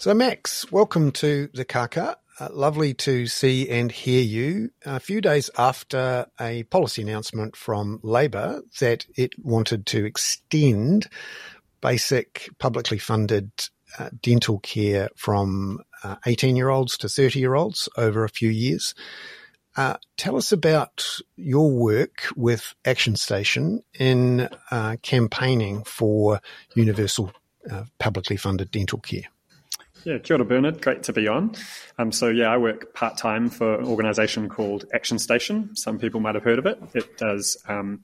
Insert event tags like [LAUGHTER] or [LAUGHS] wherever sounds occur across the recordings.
So, Max, welcome to the Kaka. Uh, lovely to see and hear you a few days after a policy announcement from Labour that it wanted to extend basic publicly funded uh, dental care from 18 uh, year olds to 30 year olds over a few years. Uh, tell us about your work with Action Station in uh, campaigning for universal uh, publicly funded dental care. Yeah, kia ora, Bernard. Great to be on. Um, so, yeah, I work part time for an organisation called Action Station. Some people might have heard of it. It does um,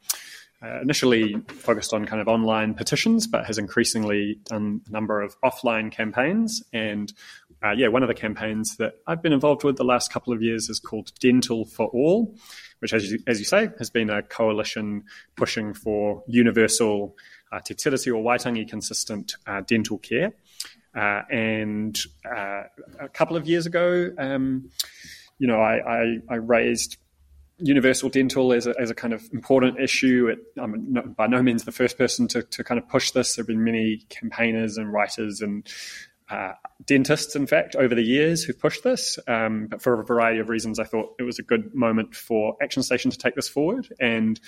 uh, initially focused on kind of online petitions, but has increasingly done a number of offline campaigns. And uh, yeah, one of the campaigns that I've been involved with the last couple of years is called Dental for All, which, as you, as you say, has been a coalition pushing for universal uh, Te Tiriti o Waitangi consistent uh, dental care. Uh, and uh, a couple of years ago, um, you know, I, I, I, raised universal dental as a, as a kind of important issue. It, I'm no, by no means the first person to, to kind of push this. There have been many campaigners and writers and uh, dentists, in fact, over the years who've pushed this. Um, but for a variety of reasons, I thought it was a good moment for Action Station to take this forward. And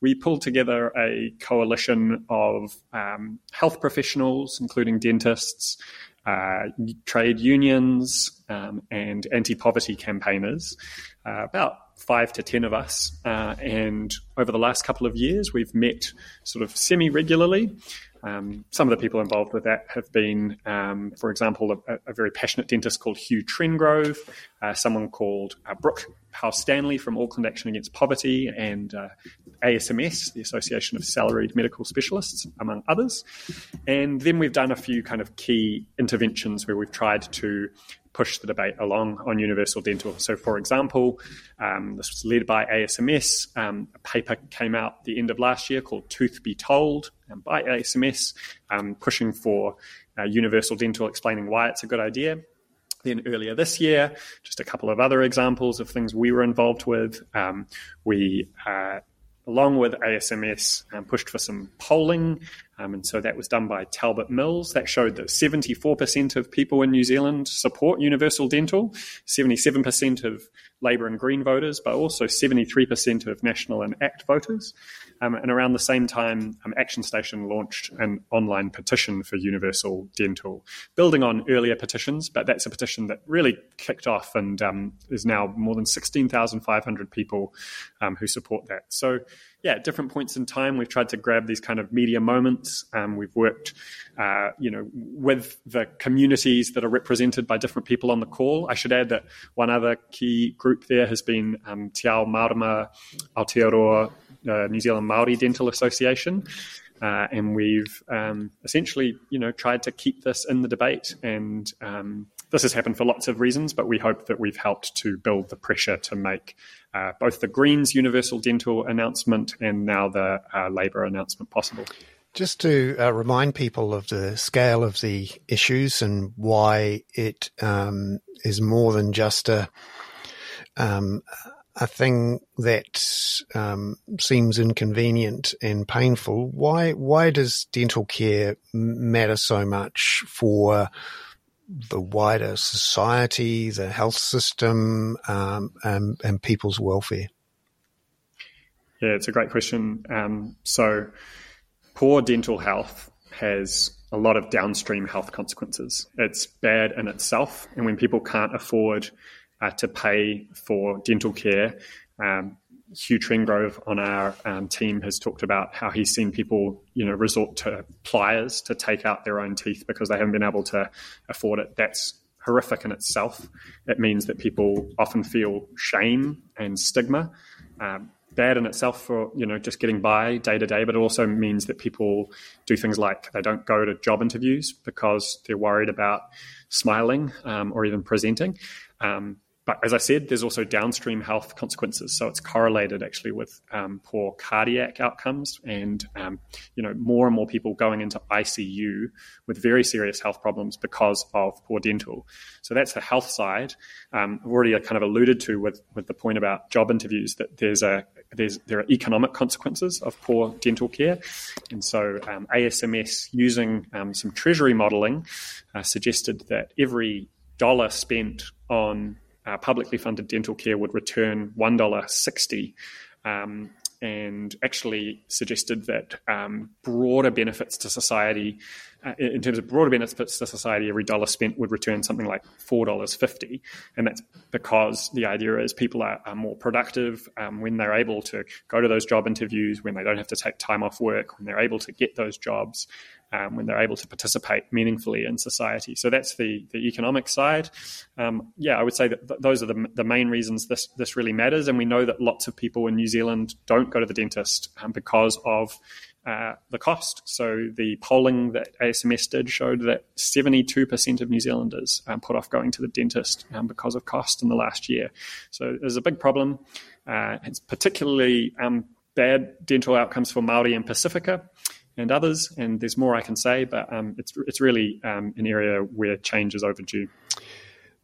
we pulled together a coalition of um, health professionals, including dentists, uh, trade unions, um, and anti poverty campaigners, uh, about five to ten of us. Uh, and over the last couple of years, we've met sort of semi regularly um, some of the people involved with that have been, um, for example, a, a, very passionate dentist called Hugh Trengrove, uh, someone called uh, Brooke Pao Stanley from Auckland Action Against Poverty, and uh, ASMS, the Association of Salaried Medical Specialists, among others. And then we've done a few kind of key interventions where we've tried to push the debate along on universal dental. So, for example, um, this was led by ASMS. Um, a paper came out the end of last year called Tooth Be Told um, by ASMS, um, pushing for uh, universal dental, explaining why it's a good idea. Then earlier this year, just a couple of other examples of things we were involved with. Um, we uh, along with ASMS, um, pushed for some polling. Um, and so that was done by Talbot Mills. That showed that 74% of people in New Zealand support universal dental, 77% of Labour and Green voters, but also 73% of National and ACT voters. Um, and around the same time, um, Action Station launched an online petition for universal dental, building on earlier petitions. But that's a petition that really kicked off and um, is now more than 16,500 people um, who support that. So, yeah, at different points in time, we've tried to grab these kind of media moments. Um, we've worked, uh, you know, with the communities that are represented by different people on the call. I should add that one other key group there has been um, Te Ao Marama Aotearoa uh, New Zealand Maori Dental Association. Uh, and we've um, essentially, you know, tried to keep this in the debate. And um, this has happened for lots of reasons, but we hope that we've helped to build the pressure to make uh, both the Greens universal dental announcement and now the uh, Labour announcement possible. Just to uh, remind people of the scale of the issues and why it um, is more than just a um, a thing that um, seems inconvenient and painful, why why does dental care matter so much for the wider society, the health system, um, and, and, people's welfare? Yeah, it's a great question. Um, so, poor dental health has a lot of downstream health consequences. It's bad in itself, and when people can't afford uh, to pay for dental care. Um, Hugh Trengrove on our um, team has talked about how he's seen people, you know, resort to pliers to take out their own teeth because they haven't been able to afford it. That's horrific in itself. It means that people often feel shame and stigma. Um, bad in itself for you know just getting by day to day, but it also means that people do things like they don't go to job interviews because they're worried about smiling um, or even presenting. Um, but as I said, there's also downstream health consequences. So it's correlated actually with um, poor cardiac outcomes, and um, you know more and more people going into ICU with very serious health problems because of poor dental. So that's the health side. Um, I've already kind of alluded to with with the point about job interviews that there's a there's there are economic consequences of poor dental care, and so um, ASMS using um, some treasury modelling uh, suggested that every dollar spent on uh, publicly funded dental care would return $1.60 um, and actually suggested that um, broader benefits to society, uh, in terms of broader benefits to society, every dollar spent would return something like $4.50. And that's because the idea is people are, are more productive um, when they're able to go to those job interviews, when they don't have to take time off work, when they're able to get those jobs um, when they're able to participate meaningfully in society. So that's the the economic side. Um, yeah, I would say that th- those are the, the main reasons this this really matters. And we know that lots of people in New Zealand don't go to the dentist um, because of uh, the cost. So the polling that ASMS did showed that 72% of New Zealanders um, put off going to the dentist um, because of cost in the last year. So there's a big problem. Uh, it's particularly um, bad dental outcomes for Maori and Pacifica and others. And there's more I can say, but um, it's it's really um, an area where change is overdue.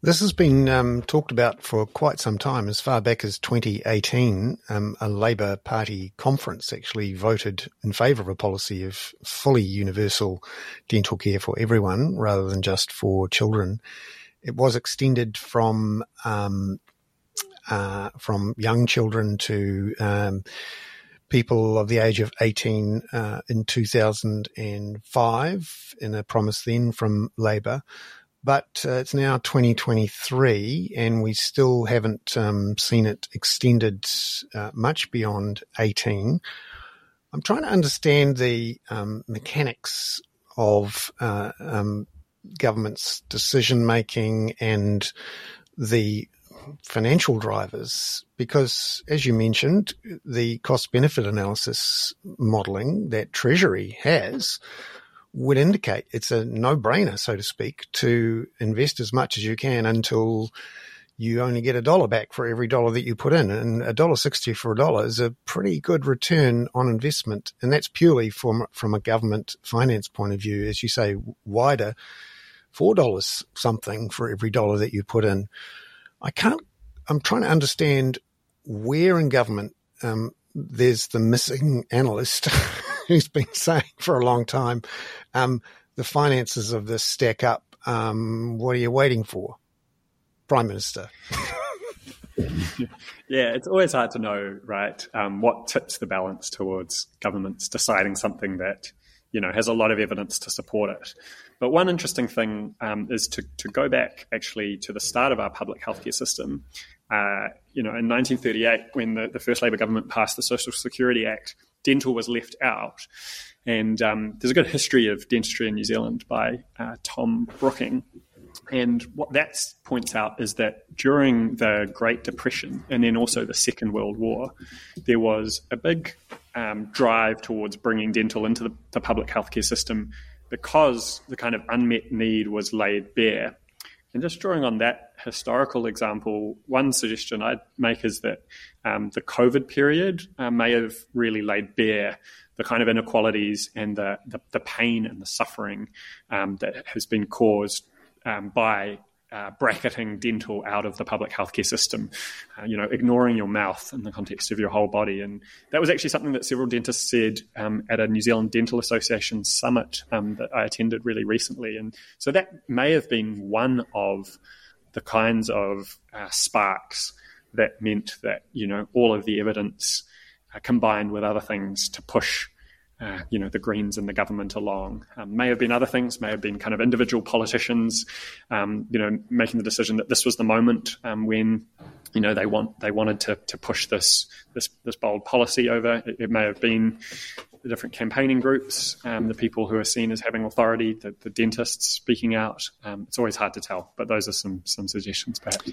This has been um, talked about for quite some time. As far back as 2018, um, a Labour Party conference actually voted in favour of a policy of fully universal dental care for everyone rather than just for children. It was extended from um, uh, from young children to um, people of the age of 18 uh, in 2005 in a promise then from Labour. But uh, it's now 2023 and we still haven't um, seen it extended uh, much beyond 18. I'm trying to understand the um, mechanics of uh, um, government's decision making and the financial drivers because, as you mentioned, the cost benefit analysis modeling that Treasury has would indicate it's a no brainer, so to speak, to invest as much as you can until you only get a dollar back for every dollar that you put in. And a dollar sixty for a dollar is a pretty good return on investment. And that's purely from, from a government finance point of view. As you say, wider, $4 something for every dollar that you put in. I can't. I'm trying to understand where in government um, there's the missing analyst [LAUGHS] who's been saying for a long time um, the finances of this stack up. Um, what are you waiting for, Prime Minister? [LAUGHS] yeah, it's always hard to know, right? Um, what tips the balance towards governments deciding something that you know has a lot of evidence to support it. But one interesting thing um, is to, to go back actually to the start of our public healthcare system. Uh, you know, in 1938, when the, the first Labour government passed the Social Security Act, dental was left out. And um, there's a good history of dentistry in New Zealand by uh, Tom Brooking. And what that points out is that during the Great Depression and then also the Second World War, there was a big um, drive towards bringing dental into the, the public healthcare system because the kind of unmet need was laid bare. And just drawing on that historical example, one suggestion I'd make is that um, the COVID period uh, may have really laid bare the kind of inequalities and the, the, the pain and the suffering um, that has been caused um, by uh, bracketing dental out of the public healthcare system, uh, you know, ignoring your mouth in the context of your whole body. And that was actually something that several dentists said um, at a New Zealand Dental Association summit um, that I attended really recently. And so that may have been one of the kinds of uh, sparks that meant that, you know, all of the evidence uh, combined with other things to push uh, you know, the Greens and the government along. Um, may have been other things, may have been kind of individual politicians, um, you know, making the decision that this was the moment um, when, you know, they want they wanted to, to push this this this bold policy over. It, it may have been the different campaigning groups, um, the people who are seen as having authority, the, the dentists speaking out. Um, it's always hard to tell, but those are some some suggestions, perhaps.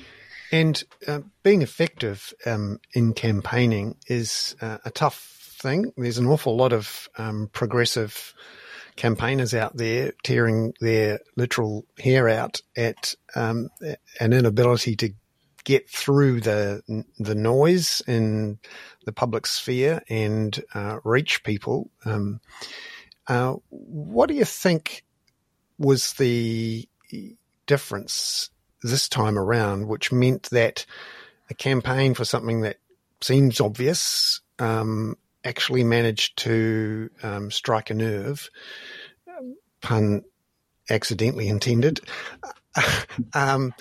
And uh, being effective um, in campaigning is uh, a tough thing. There's an awful lot of um, progressive campaigners out there tearing their literal hair out at um, an inability to get through the the noise in the public sphere and uh, reach people. Um, uh, what do you think was the difference this time around, which meant that a campaign for something that seems obvious um, actually managed to um, strike a nerve, pun accidentally intended, [LAUGHS] um,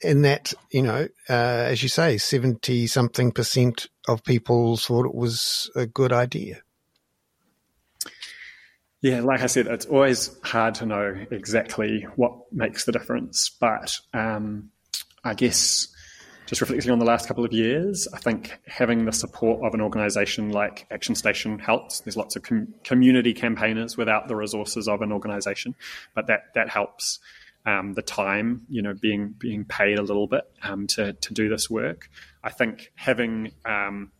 in that, you know, uh, as you say, 70 something percent of people thought it was a good idea. Yeah, like I said, it's always hard to know exactly what makes the difference. But um, I guess just reflecting on the last couple of years, I think having the support of an organisation like Action Station helps. There's lots of com- community campaigners without the resources of an organisation, but that that helps. Um, the time, you know, being being paid a little bit um, to to do this work. I think having um,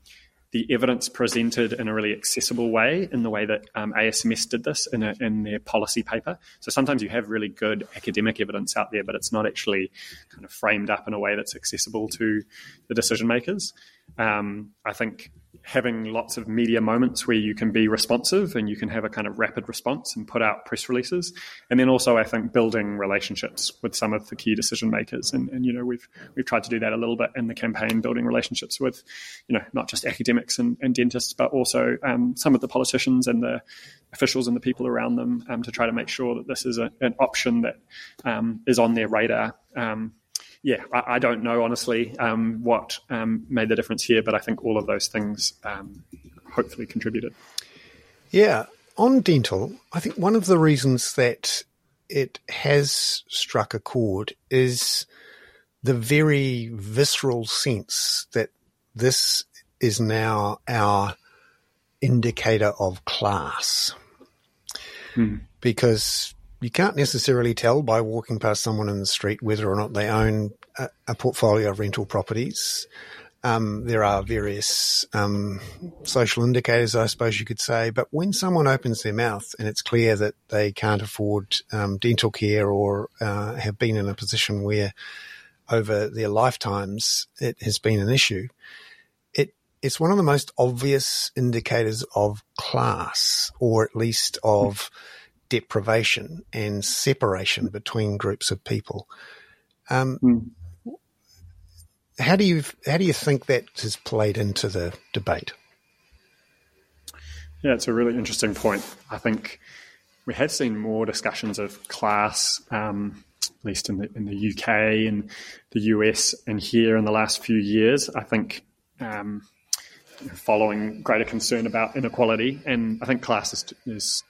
the evidence presented in a really accessible way in the way that um, ASMS did this in, a, in their policy paper. So sometimes you have really good academic evidence out there, but it's not actually kind of framed up in a way that's accessible to the decision makers. Um, I think having lots of media moments where you can be responsive and you can have a kind of rapid response and put out press releases. And then also, I think building relationships with some of the key decision makers. And, and you know, we've we've tried to do that a little bit in the campaign, building relationships with, you know, not just academics and, and dentists, but also um, some of the politicians and the officials and the people around them um, to try to make sure that this is a, an option that um, is on their radar. Um, yeah, I, I, don't know honestly um, what um, made the difference here, but I think all of those things um, hopefully contributed. Yeah, on dental, I think one of the reasons that it has struck a chord is the very visceral sense that this is now our indicator of class. Hmm. Because you can't necessarily tell by walking past someone in the street whether or not they own a, a portfolio of rental properties. Um, there are various um, social indicators, I suppose you could say. But when someone opens their mouth and it's clear that they can't afford um, dental care or uh, have been in a position where over their lifetimes it has been an issue, it it's one of the most obvious indicators of class, or at least of. Mm deprivation and separation between groups of people. Um, mm. How do you how do you think that has played into the debate? Yeah, it's a really interesting point. I think we have seen more discussions of class, um, at least in the in the UK and the US and here in the last few years. I think um, following greater concern about inequality, and I think class is, is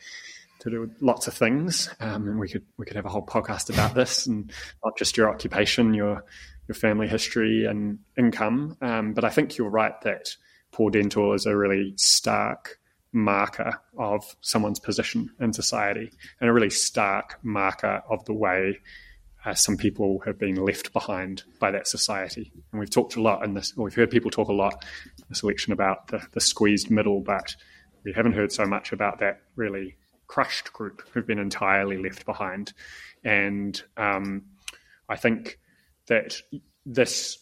to do with lots of things, um, and we could we could have a whole podcast about this, and not just your occupation, your your family history and income. Um, but I think you're right that poor dental is a really stark marker of someone's position in society, and a really stark marker of the way uh, some people have been left behind by that society. And we've talked a lot in this, or we've heard people talk a lot this election about the, the squeezed middle, but we haven't heard so much about that really crushed group who've been entirely left behind. And um, I think that this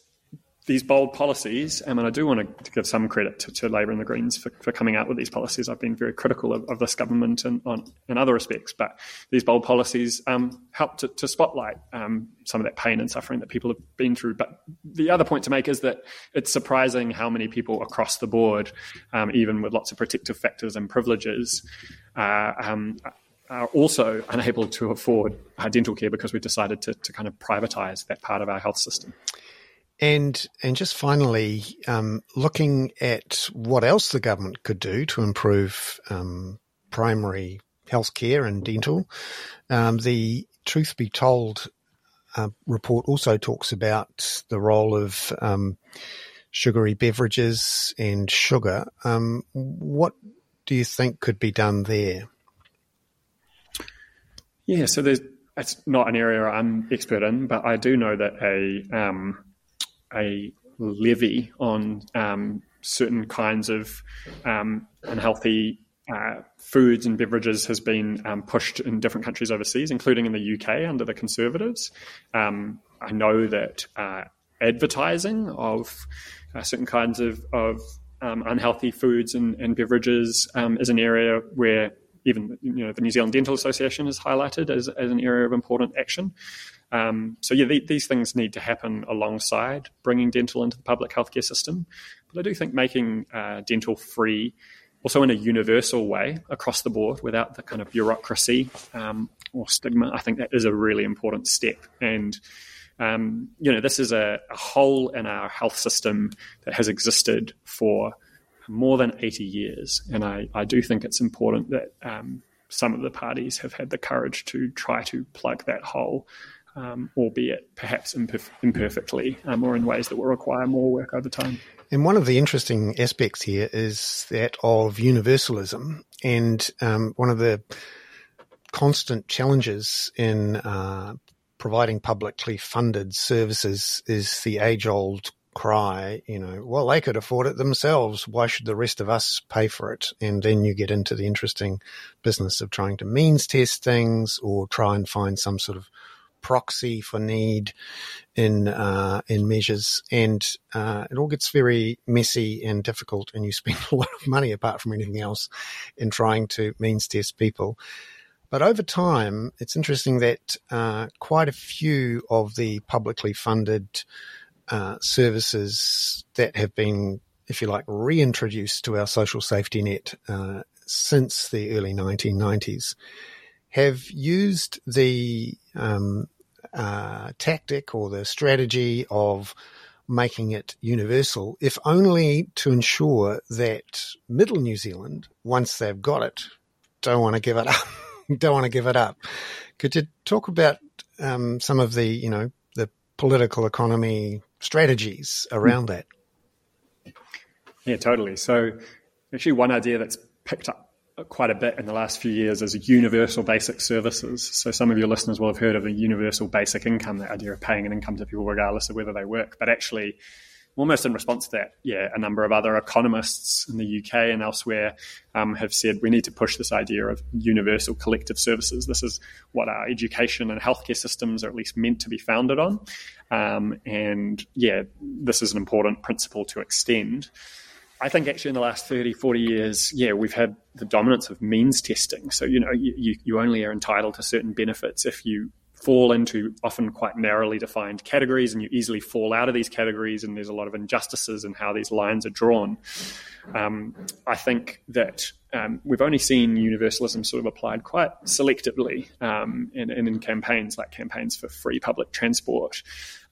these bold policies, and I do want to give some credit to, to Labour and the Greens for, for coming out with these policies. I've been very critical of, of this government in, on, in other respects, but these bold policies um, help to, to spotlight um, some of that pain and suffering that people have been through. But the other point to make is that it's surprising how many people across the board, um, even with lots of protective factors and privileges, uh, um, are also unable to afford dental care because we've decided to, to kind of privatize that part of our health system. And and just finally, um, looking at what else the government could do to improve um, primary healthcare and dental, um, the Tooth Be Told uh, report also talks about the role of um, sugary beverages and sugar. Um, what do you think could be done there? Yeah, so there's it's not an area I'm expert in, but I do know that a um, a levy on um, certain kinds of um, unhealthy uh, foods and beverages has been um, pushed in different countries overseas, including in the UK under the Conservatives. Um, I know that uh, advertising of uh, certain kinds of, of um, unhealthy foods and, and beverages um, is an area where even you know the New Zealand Dental Association has highlighted as, as an area of important action. Um, so yeah, the, these things need to happen alongside bringing dental into the public healthcare system. But I do think making uh, dental free, also in a universal way across the board, without the kind of bureaucracy um, or stigma, I think that is a really important step. And um, you know, this is a, a hole in our health system that has existed for more than 80 years. And I, I do think it's important that um, some of the parties have had the courage to try to plug that hole um, albeit perhaps imperf- imperfectly um, or in ways that will require more work over time. And one of the interesting aspects here is that of universalism. And um, one of the constant challenges in uh, providing publicly funded services is the age old cry, you know, well, they could afford it themselves. Why should the rest of us pay for it? And then you get into the interesting business of trying to means test things or try and find some sort of proxy for need in uh, in measures, and uh, it all gets very messy and difficult, and you spend [LAUGHS] a lot of money apart from anything else in trying to means test people. But over time, it's interesting that uh, quite a few of the publicly funded uh, services that have been, if you like, reintroduced to our social safety net uh, since the early 1990s have used the um, uh, tactic or the strategy of making it universal, if only to ensure that middle New Zealand, once they've got it, don't want to give it [LAUGHS] up. don't want to give it up. Could you talk about um, some of the, you know, political economy strategies around that? Yeah, totally. So, actually, one idea that's picked up quite a bit in the last few years is universal basic services. So some of your listeners will have heard of a universal basic income, the idea of paying an income to people regardless of whether they work. But actually, almost in response to that, yeah, a number of other economists in the UK and elsewhere um, have said we need to push this idea of universal collective services. This is what our education and healthcare systems are at least meant to be founded on. Um, and yeah, this is an important principle to extend. I think actually in the last 30, 40 years, yeah, we've had the dominance of means testing. So, you know, you, you only are entitled to certain benefits if you fall into often quite narrowly defined categories and you easily fall out of these categories and there's a lot of injustices in how these lines are drawn. Um, I think that um, we've only seen universalism sort of applied quite selectively um, and, in campaigns like campaigns for free public transport.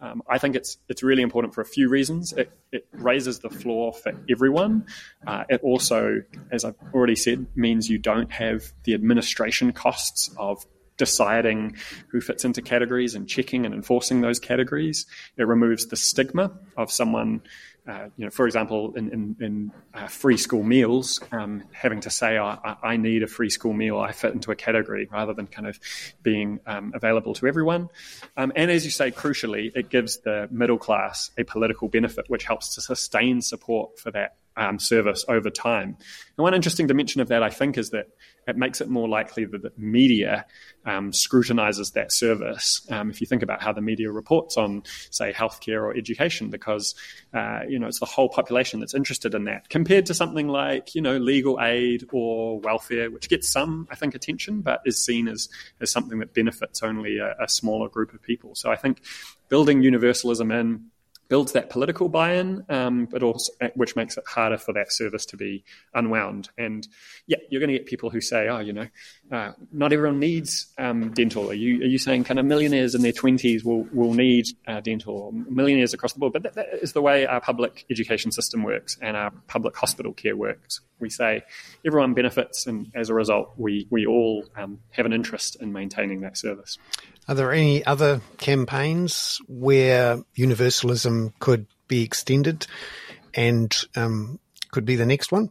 Um, I think it's it's really important for a few reasons. It, it raises the floor for everyone. Uh, it also, as I've already said, means you don't have the administration costs of deciding who fits into categories and checking and enforcing those categories. It removes the stigma of someone, uh, you know, for example, in, in, in uh, free school meals, um, having to say, oh, I, need a free school meal, I fit into a category, rather than kind of being um, available to everyone. Um, and as you say, crucially, it gives the middle class a political benefit, which helps to sustain support for that um, service over time. And one interesting dimension of that, I think, is that it makes it more likely that the media um, scrutinizes that service. Um, if you think about how the media reports on, say, healthcare or education, because uh, you know it's the whole population that's interested in that, compared to something like you know legal aid or welfare, which gets some, I think, attention, but is seen as as something that benefits only a, a smaller group of people. So I think building universalism in builds that political buy-in, um, but also which makes it harder for that service to be unwound. And yeah, you're going to get people who say, "Oh, you know, uh, not everyone needs um, dental." Are you are you saying kind of millionaires in their twenties will will need uh, dental? Millionaires across the board, but that, that is the way our public education system works and our public hospital care works. We say everyone benefits, and as a result, we we all um, have an interest in maintaining that service. Are there any other campaigns where universalism could be extended and um, could be the next one?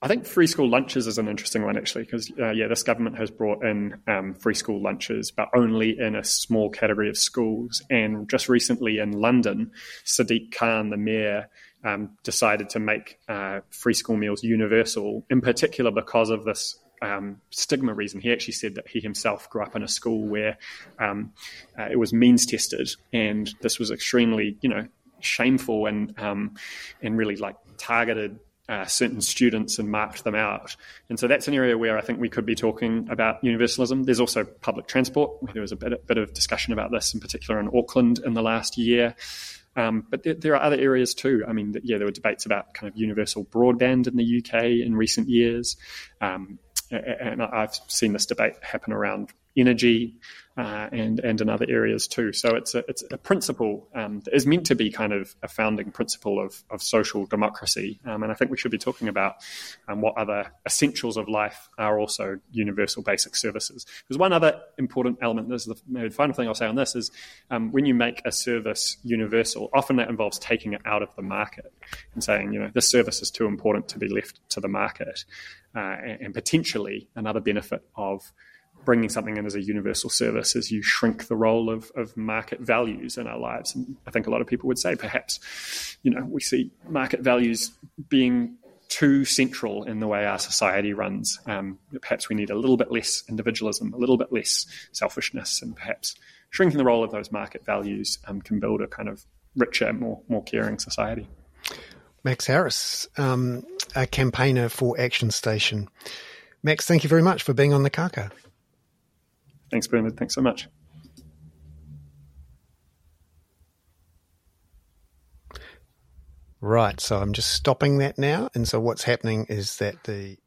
I think free school lunches is an interesting one actually, because uh, yeah, this government has brought in um, free school lunches, but only in a small category of schools. And just recently in London, Sadiq Khan, the mayor, um, decided to make uh, free school meals universal, in particular because of this um, stigma reason. He actually said that he himself grew up in a school where um, uh, it was means tested, and this was extremely, you know, shameful and um, and really like targeted uh, certain students and marked them out. And so that's an area where I think we could be talking about universalism. There's also public transport. There was a bit, a bit of discussion about this, in particular in Auckland in the last year. Um, but there, there, are other areas too. I mean, yeah, there were debates about kind of universal broadband in the UK in recent years. Um, and I've seen this debate happen around energy uh, and and in other areas too. So it's a it's a principle um, that is meant to be kind of a founding principle of of social democracy, um, and I think we should be talking about um, what other essentials of life are also universal basic services. Because one other important element, this is the final thing I'll say on this, is um, when you make a service universal, often that involves taking it out of the market and saying, you know, this service is too important to be left to the market, uh, and, and potentially another benefit of bringing something in as a universal service as you shrink the role of, of market values in our lives. And I think a lot of people would say perhaps, you know, we see market values being too central in the way our society runs. Um, perhaps we need a little bit less individualism, a little bit less selfishness, and perhaps shrinking the role of those market values um, can build a kind of richer, more more caring society. Max Harris, um, a campaigner for Action Station. Max, thank you very much for being on the Kaka. Thanks, Bernard. Thanks so much. Right. So I'm just stopping that now. And so what's happening is that the